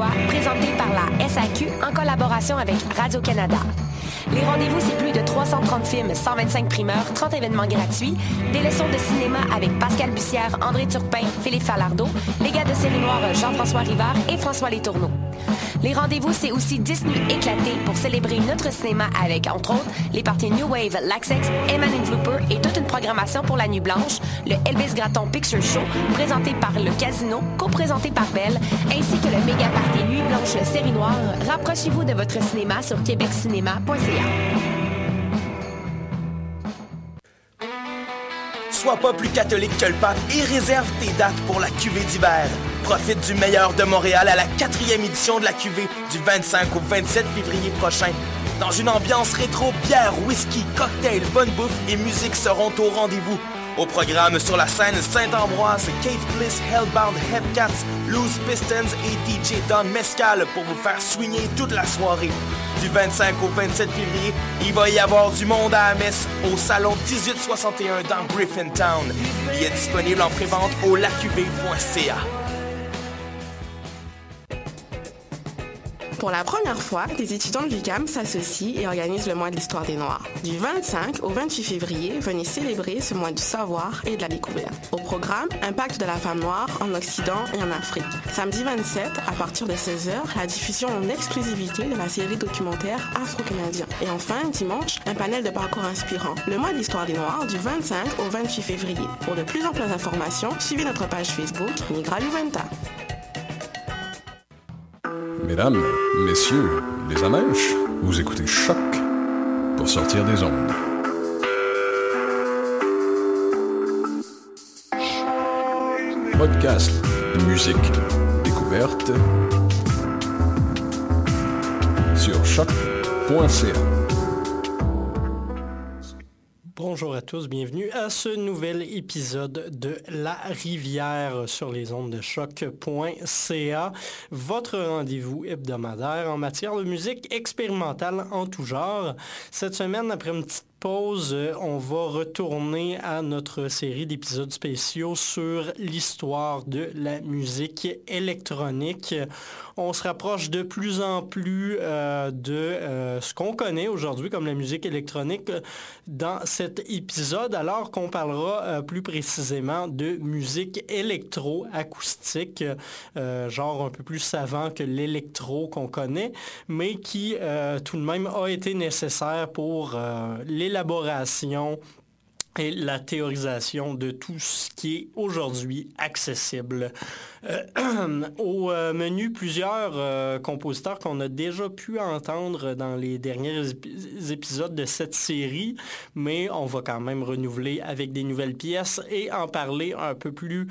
présentés par la SAQ en collaboration avec Radio-Canada. Les rendez-vous, c'est plus de 330 films, 125 primeurs, 30 événements gratuits, des leçons de cinéma avec Pascal Bussière, André Turpin, Philippe Falardeau, les gars de série noire Jean-François Rivard et François Letourneau. Les rendez-vous, c'est aussi 10 nuits éclatées pour célébrer notre cinéma avec, entre autres, les parties New Wave, Laxex, Eman Flooper et toute une programmation pour la Nuit Blanche, le Elvis Gratton Picture Show, présenté par le Casino, co-présenté par Belle, ainsi que le méga party Nuit Blanche Série Noire. Rapprochez-vous de votre cinéma sur québeccinéma.ca. Sois pas plus catholique que le pape et réserve tes dates pour la cuvée d'hiver. Profite du meilleur de Montréal à la quatrième édition de la cuvée du 25 au 27 février prochain. Dans une ambiance rétro, bière, whisky, cocktail, bonne bouffe et musique seront au rendez-vous. Au programme sur la scène Saint-Ambroise, Kate Bliss, Hellbound, Hepcats, Loose Pistons et DJ Don Mescal pour vous faire swinger toute la soirée. Du 25 au 27 février, il va y avoir du monde à messe au salon 1861 dans Griffintown. Il est disponible en prévente au lacuvée.ca. Pour la première fois, les étudiants de l'UQAM s'associent et organisent le mois de l'histoire des Noirs. Du 25 au 28 février, venez célébrer ce mois du savoir et de la découverte. Au programme, Impact de la femme noire en Occident et en Afrique. Samedi 27, à partir de 16h, la diffusion en exclusivité de la série documentaire Afro-Canadien. Et enfin, dimanche, un panel de parcours inspirant. Le mois de l'histoire des Noirs du 25 au 28 février. Pour de plus amples informations, suivez notre page Facebook Migra Juventa. Mesdames, messieurs, les amèches, vous écoutez Choc pour sortir des ondes. Podcast, musique, découverte sur choc.ca. Bonjour à tous, bienvenue à ce nouvel épisode de La Rivière sur les ondes de choc.ca, votre rendez-vous hebdomadaire en matière de musique expérimentale en tout genre. Cette semaine, après une petite pause, on va retourner à notre série d'épisodes spéciaux sur l'histoire de la musique électronique. On se rapproche de plus en plus euh, de euh, ce qu'on connaît aujourd'hui comme la musique électronique dans cet épisode, alors qu'on parlera euh, plus précisément de musique électro-acoustique, genre un peu plus savant que l'électro qu'on connaît, mais qui tout de même a été nécessaire pour l'élaboration et la théorisation de tout ce qui est aujourd'hui accessible. Euh, au euh, menu, plusieurs euh, compositeurs qu'on a déjà pu entendre dans les derniers épisodes de cette série, mais on va quand même renouveler avec des nouvelles pièces et en parler un peu plus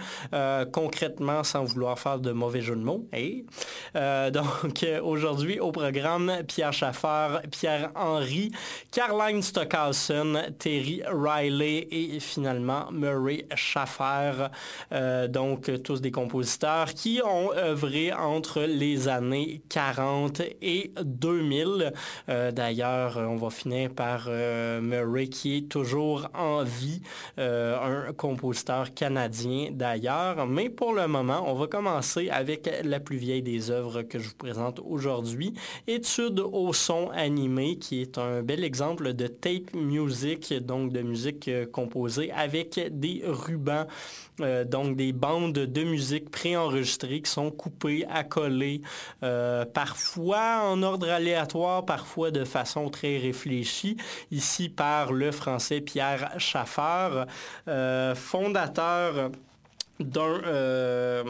concrètement sans vouloir faire de mauvais jeu de mots. donc aujourd'hui au programme, Pierre Schaffer, Pierre-Henry, Caroline Stockhausen, Terry Riley et finalement Murray Schaffer. donc tous des compositeurs qui ont œuvré entre les années 40 et 2000. Euh, d'ailleurs, on va finir par euh, Murray qui est toujours en vie, euh, un compositeur canadien d'ailleurs. Mais pour le moment, on va commencer avec la plus vieille des œuvres que je vous présente aujourd'hui, Étude au son animé, qui est un bel exemple de tape music, donc de musique composée avec des rubans, donc des bandes de musique pré enregistrés qui sont coupés, accolés, euh, parfois en ordre aléatoire, parfois de façon très réfléchie, ici par le français Pierre Schaffer, euh, fondateur d'un euh,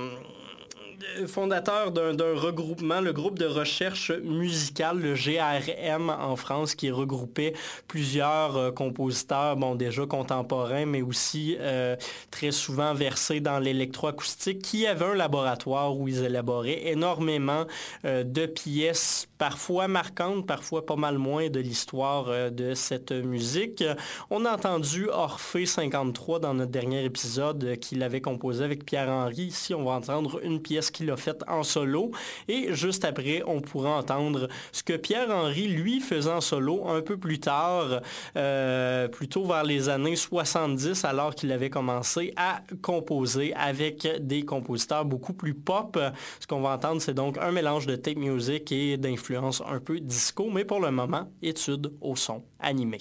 fondateur d'un regroupement, le groupe de recherche musicale, le GRM en France, qui regroupait plusieurs euh, compositeurs, bon, déjà contemporains, mais aussi euh, très souvent versés dans l'électroacoustique, qui avait un laboratoire où ils élaboraient énormément euh, de pièces, parfois marquantes, parfois pas mal moins de l'histoire de cette musique. On a entendu Orphée 53 dans notre dernier épisode qu'il avait composé avec Pierre-Henri. Ici, on va entendre une pièce qu'il a fait en solo. Et juste après, on pourra entendre ce que Pierre-Henri, lui, faisait en solo un peu plus tard, euh, plutôt vers les années 70, alors qu'il avait commencé à composer avec des compositeurs beaucoup plus pop. Ce qu'on va entendre, c'est donc un mélange de tape music et d'influence un peu disco, mais pour le moment, étude au son animé.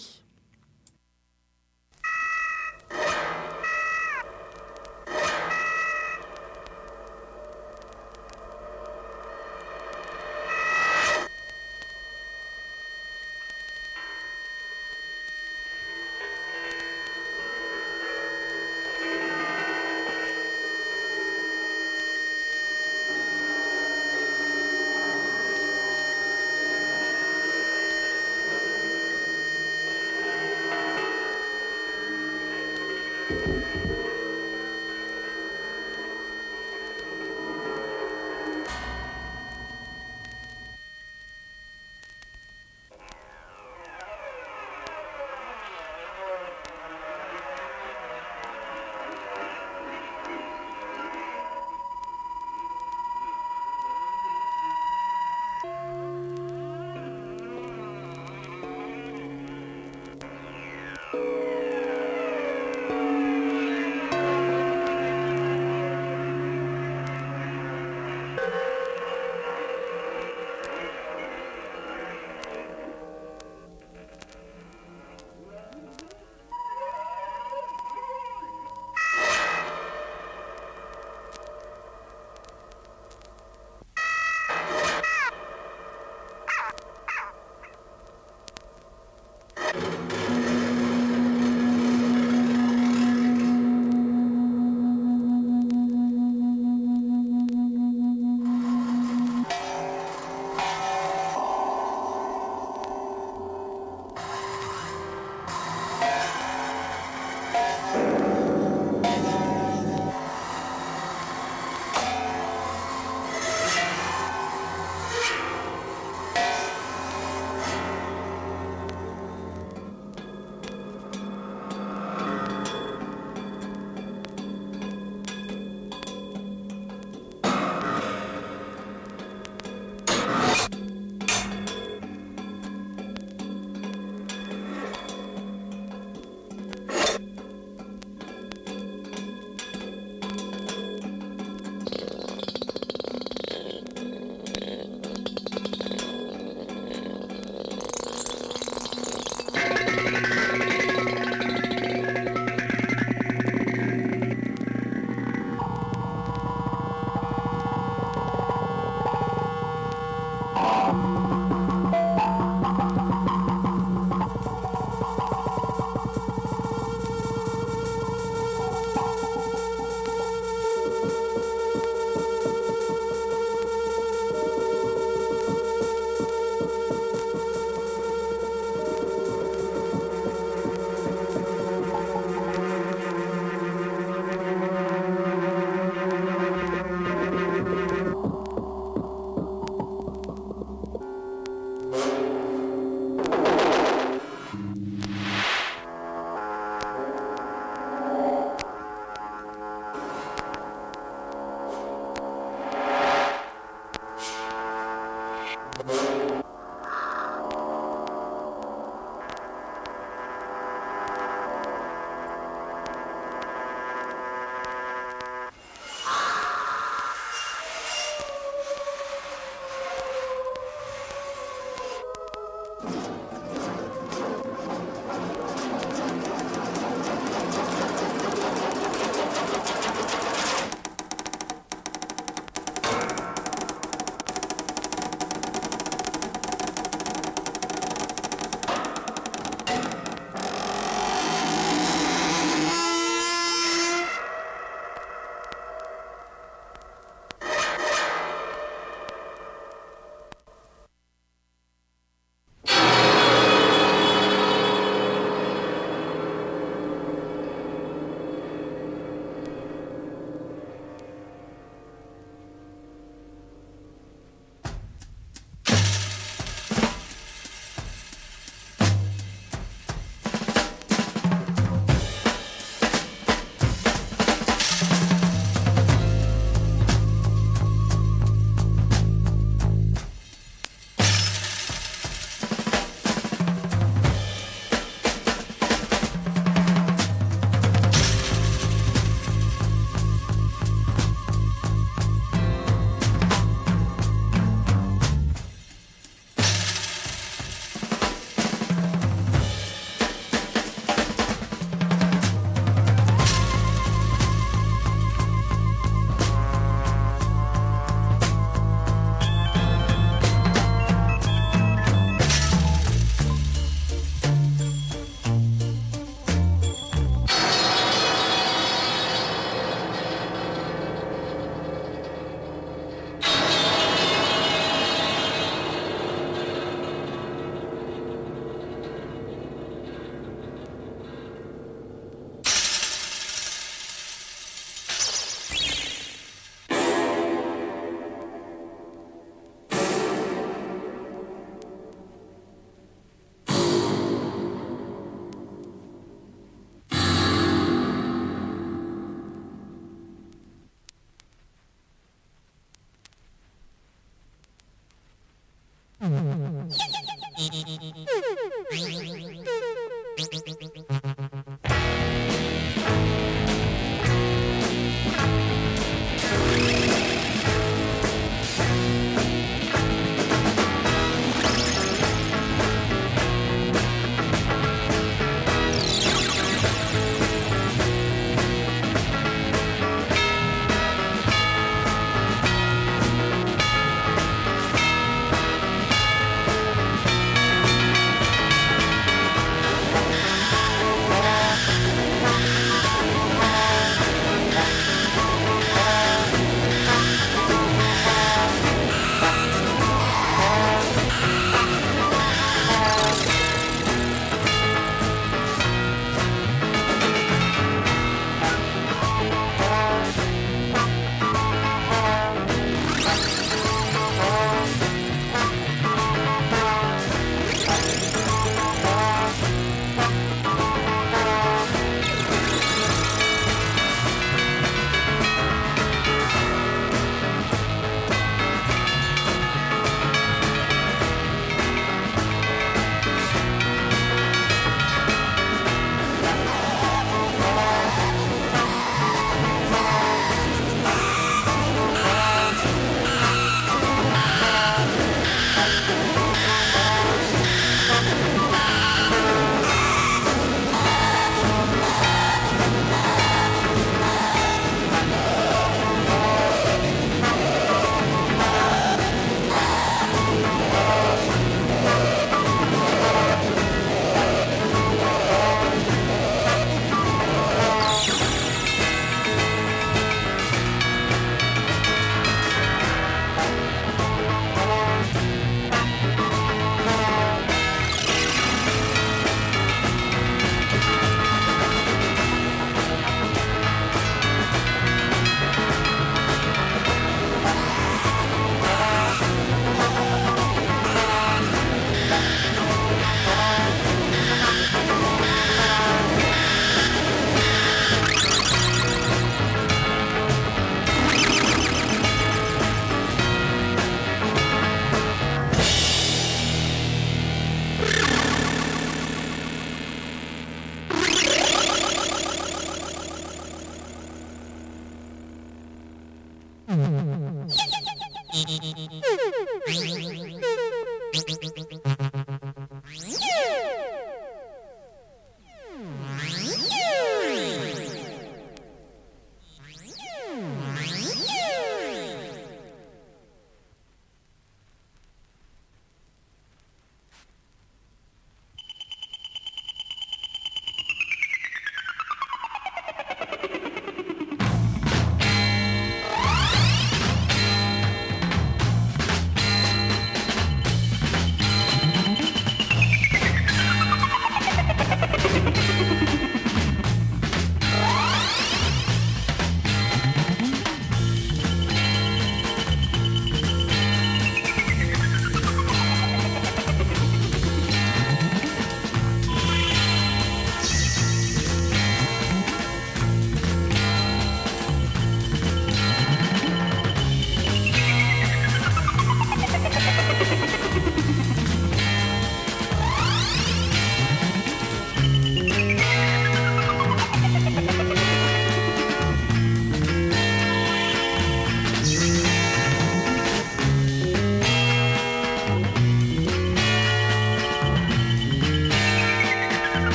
Mm-hmm.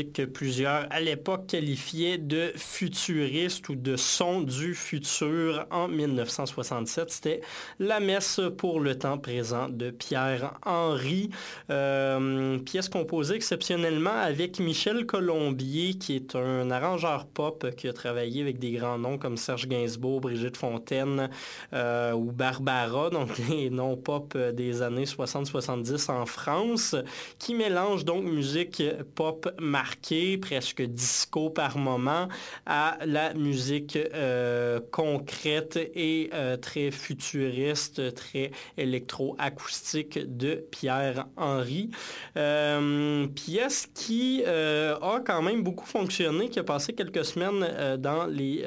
Que plusieurs à l'époque qualifiaient de futuriste ou de son du futur en 1967. C'était La messe pour le temps présent de Pierre Henry, euh, pièce composée exceptionnellement avec Michel Colombier, qui est un arrangeur pop qui a travaillé avec des grands noms comme Serge Gainsbourg, Brigitte Fontaine euh, ou Barbara, donc les noms pop des années 60-70 en France, qui mélange donc musique pop presque disco par moment, à la musique euh, concrète et euh, très futuriste, très électro-acoustique de Pierre Henry. pièce qui a quand même beaucoup fonctionné, qui a passé quelques semaines dans les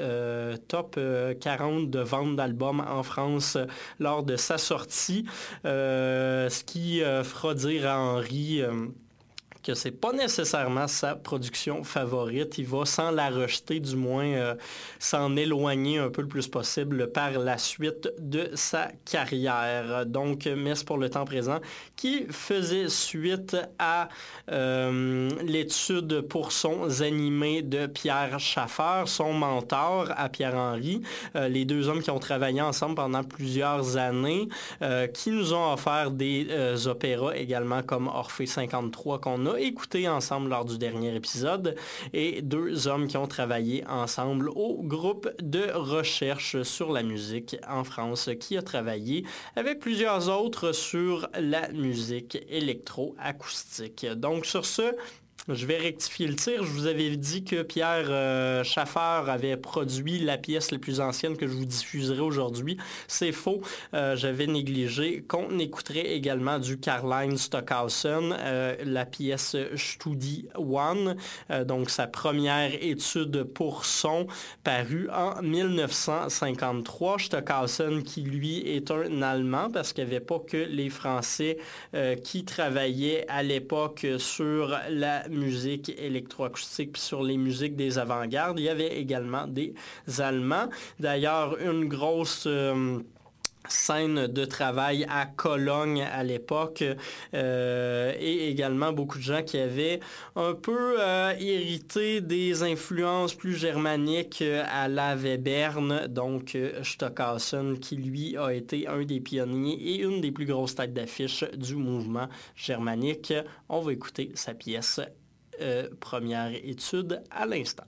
top 40 de vente d'albums en France lors de sa sortie, ce qui fera dire à Henri que c'est pas nécessairement sa production favorite. Il va sans la rejeter, du moins euh, s'en éloigner un peu le plus possible par la suite de sa carrière. Donc, Messe pour le temps présent, qui faisait suite à euh, l'étude pour sons animés de Pierre Schaffer, son mentor à Pierre-Henri, euh, les deux hommes qui ont travaillé ensemble pendant plusieurs années, qui nous ont offert des opéras également comme Orphée 53 qu'on a écouté ensemble lors du dernier épisode et deux hommes qui ont travaillé ensemble au groupe de recherche sur la musique en France qui a travaillé avec plusieurs autres sur la musique électroacoustique. Donc sur ce, je vais rectifier le tir. Je vous avais dit que Pierre euh, Schaffer avait produit la pièce la plus ancienne que je vous diffuserai aujourd'hui. C'est faux. Euh, j'avais négligé qu'on écouterait également du Caroline Stockhausen, euh, la pièce Studi One, donc sa première étude pour son, parue en 1953. Stockhausen qui, lui, est un Allemand parce qu'il n'y avait pas que les Français qui travaillaient à l'époque sur la musique électroacoustique, puis sur les musiques des avant-gardes. Il y avait également des Allemands. D'ailleurs, une grosse... Euh, scène de travail à Cologne à l'époque euh, et également beaucoup de gens qui avaient un peu euh, hérité des influences plus germaniques à la Webern, donc Stockhausen qui lui a été un des pionniers et une des plus grosses têtes d'affiche du mouvement germanique. On va écouter sa pièce euh, première étude à l'instant.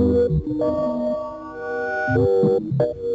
Thank you.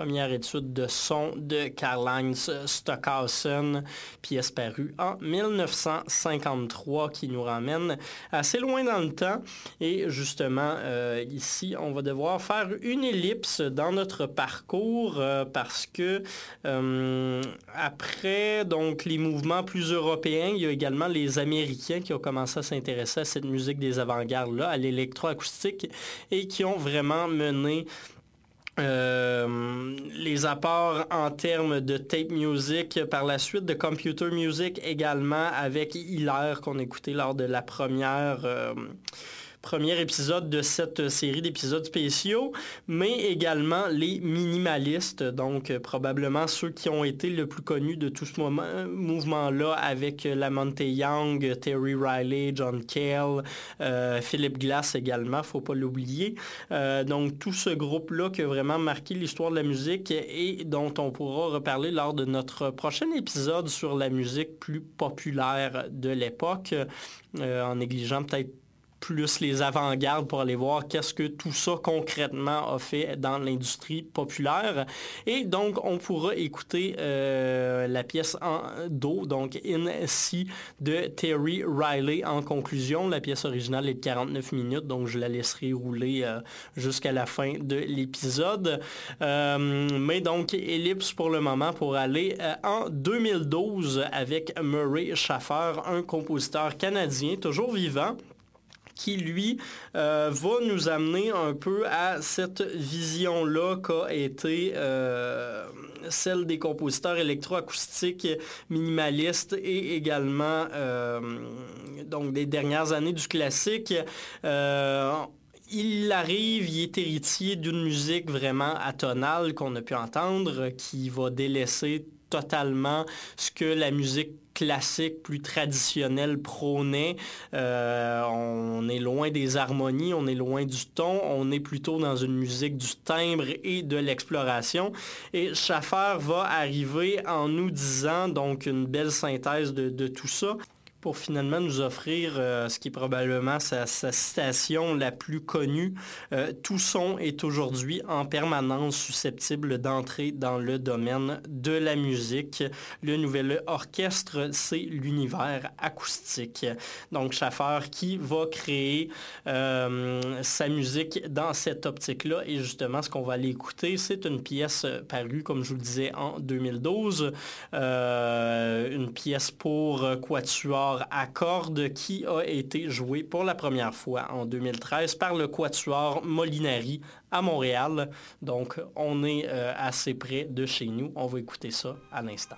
Première étude de son de Karl-Heinz Stockhausen, pièce parue en 1953 qui nous ramène assez loin dans le temps. Et justement, euh, ici, on va devoir faire une ellipse dans notre parcours euh, parce que euh, après donc les mouvements plus européens, il y a également les Américains qui ont commencé à s'intéresser à cette musique des avant-gardes-là, à l'électroacoustique, et qui ont vraiment mené euh, les apports en termes de tape music, par la suite de computer music également avec Hilaire qu'on écoutait lors de la première... Euh, premier épisode de cette série d'épisodes spéciaux, mais également les minimalistes, donc euh, probablement ceux qui ont été le plus connus de tout ce mouvement-là avec Lamonte Young, Terry Riley, John Cale, euh, Philip Glass également, faut pas l'oublier. Euh, donc tout ce groupe-là qui a vraiment marqué l'histoire de la musique et dont on pourra reparler lors de notre prochain épisode sur la musique plus populaire de l'époque, en négligeant peut-être plus les avant-gardes pour aller voir qu'est-ce que tout ça concrètement a fait dans l'industrie populaire. Et donc, on pourra écouter euh, la pièce en do, donc In C de Terry Riley en conclusion. La pièce originale est de 49 minutes, donc je la laisserai rouler euh, jusqu'à la fin de l'épisode. Euh, mais donc, ellipse pour le moment pour aller en 2012 avec Murray Schaffer, un compositeur canadien toujours vivant qui, lui, euh, va nous amener un peu à cette vision-là qu'a été euh, celle des compositeurs électroacoustiques minimalistes et également euh, donc des dernières années du classique. Il arrive, il est héritier d'une musique vraiment atonale qu'on a pu entendre, qui va délaisser totalement ce que la musique classique, plus traditionnelle prônait. Euh, on est loin des harmonies, on est loin du ton, on est plutôt dans une musique du timbre et de l'exploration. Et Schaffer va arriver en nous disant donc une belle synthèse de tout ça pour finalement nous offrir euh, ce qui est probablement sa, citation la plus connue. Euh, tout son est aujourd'hui en permanence susceptible d'entrer dans le domaine de la musique. Le nouvel orchestre, c'est l'univers acoustique. Donc Schaffer qui va créer euh, sa musique dans cette optique-là. Et justement, ce qu'on va aller écouter, c'est une pièce parue, comme je vous le disais, en 2012. une pièce pour quatuor à cordes qui a été joué pour la première fois en 2013 par le Quatuor Molinari à Montréal. Donc, on est euh, assez près de chez nous. On va écouter ça à l'instant.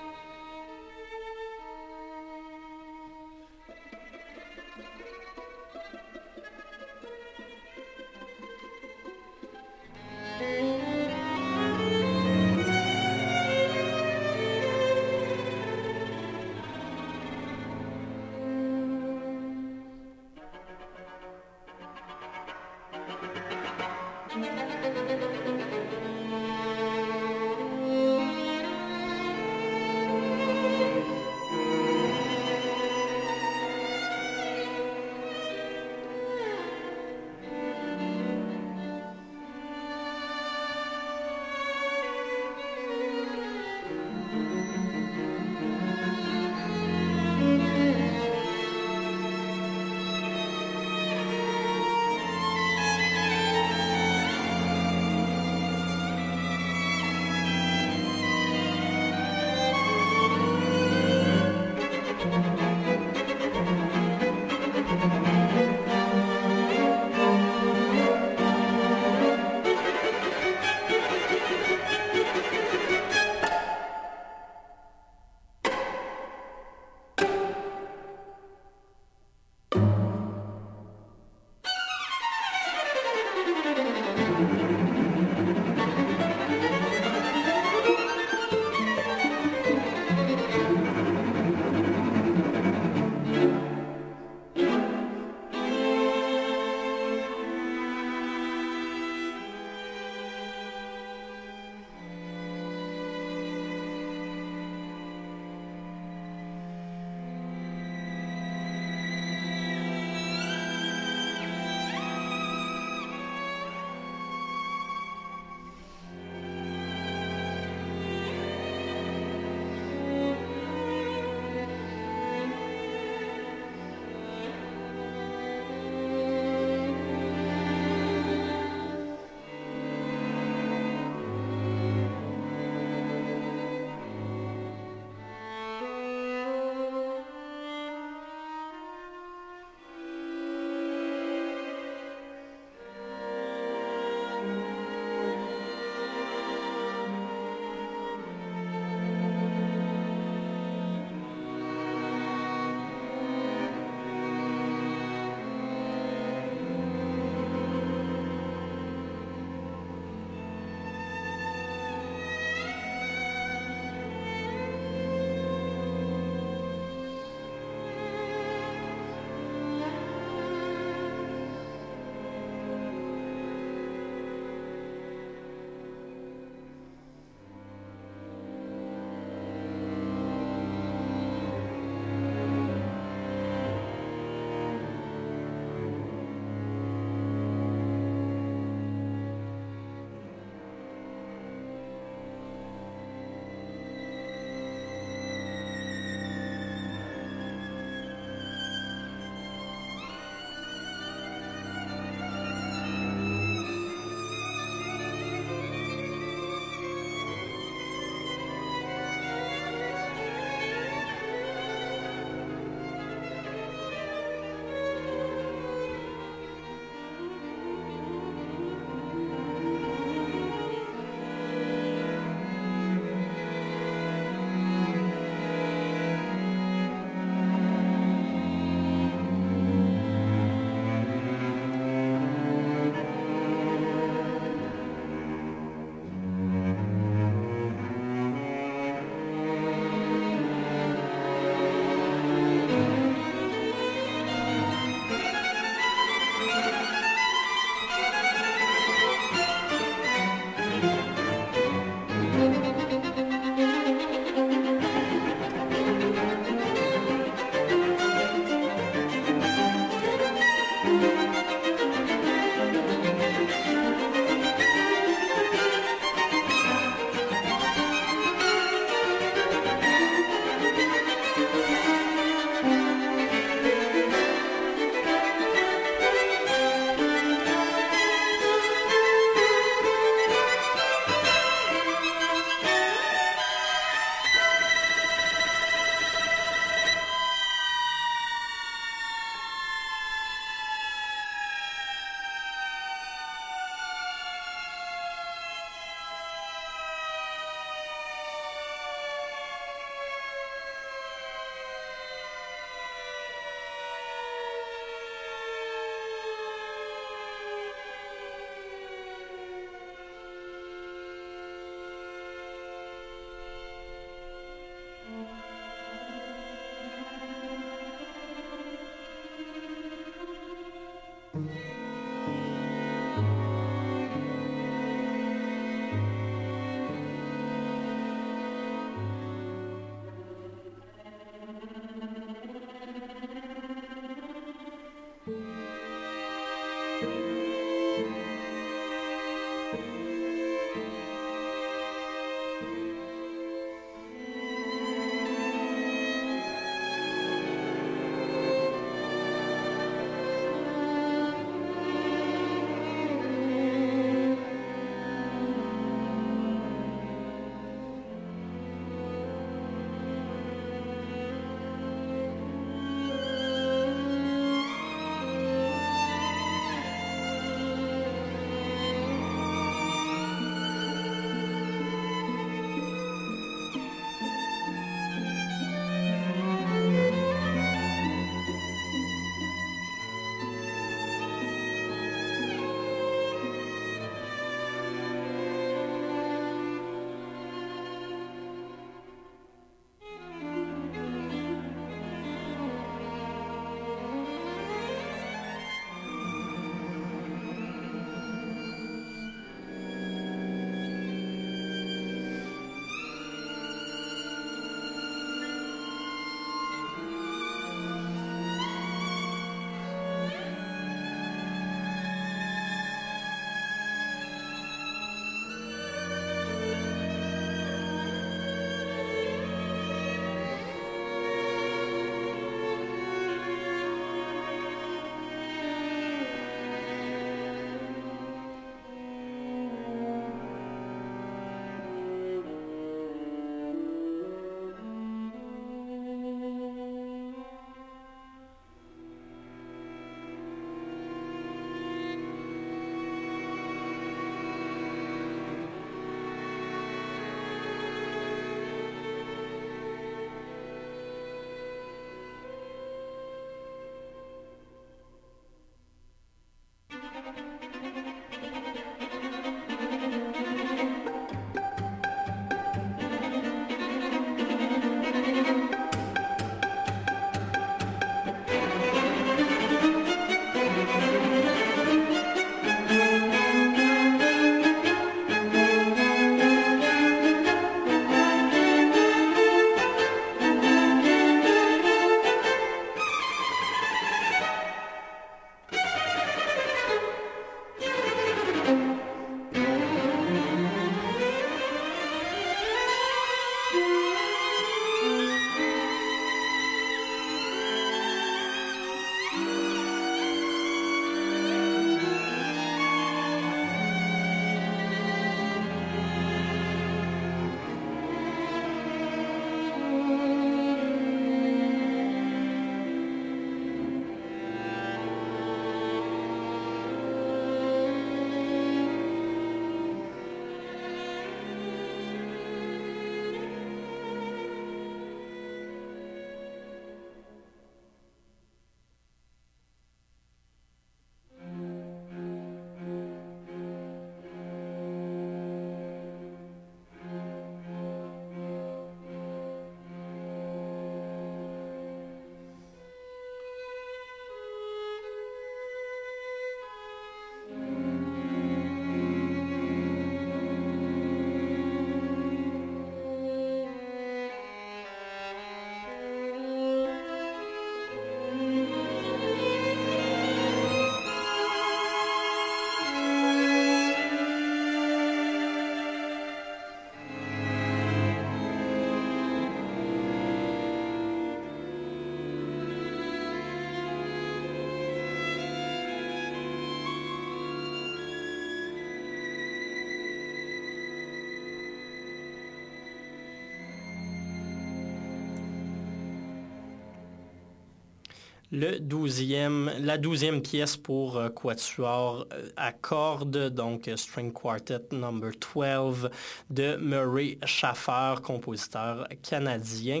Le 12e, la douzième pièce pour euh, quatuor euh, à cordes, donc euh, String Quartet Number 12 de Murray Schaffer, compositeur canadien,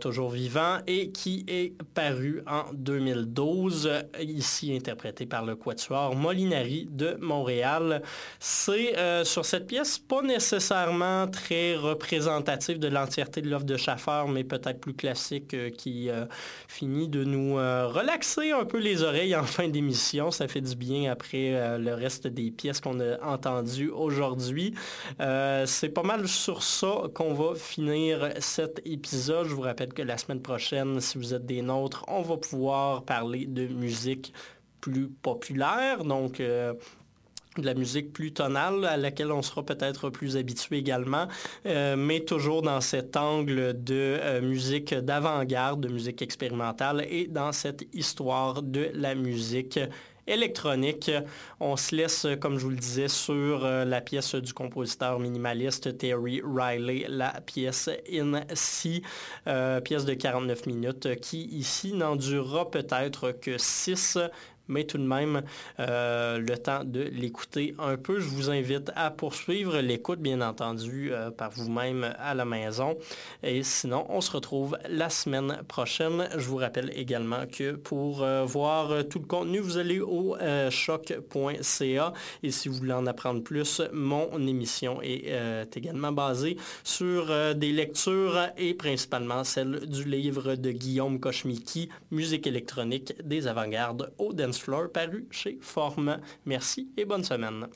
toujours vivant et qui est paru en 2012, ici interprété par le quatuor Molinari de Montréal. C'est sur cette pièce pas nécessairement très représentatif de l'entièreté de l'œuvre de Schaffer, mais peut-être plus classique qui finit de nous euh, relaxer un peu les oreilles en fin d'émission. Ça fait du bien après euh, le reste des pièces qu'on a entendues aujourd'hui. Euh, c'est pas mal sur ça qu'on va finir cet épisode. Je vous rappelle que la semaine prochaine, si vous êtes des nôtres, on va pouvoir parler de musique plus populaire. Donc, de la musique plus tonale à laquelle on sera peut-être plus habitué également, euh, mais toujours dans cet angle de euh, musique d'avant-garde, de musique expérimentale et dans cette histoire de la musique électronique. On se laisse, comme je vous le disais, sur euh, la pièce du compositeur minimaliste Terry Riley, la pièce In C, pièce de 49 minutes, qui ici n'en durera peut-être que 6, mais tout de même euh, le temps de l'écouter un peu. Je vous invite à poursuivre l'écoute, bien entendu, euh, par vous-même à la maison. Et sinon, on se retrouve la semaine prochaine. Je vous rappelle également que pour euh, voir tout le contenu, vous allez au choc.ca. Et si vous voulez en apprendre plus, mon émission est également basée sur des lectures et principalement celle du livre de Guillaume Kochmiki, Musique électronique des avant-gardes au Dance Floor, paru chez Forme. Merci et bonne semaine.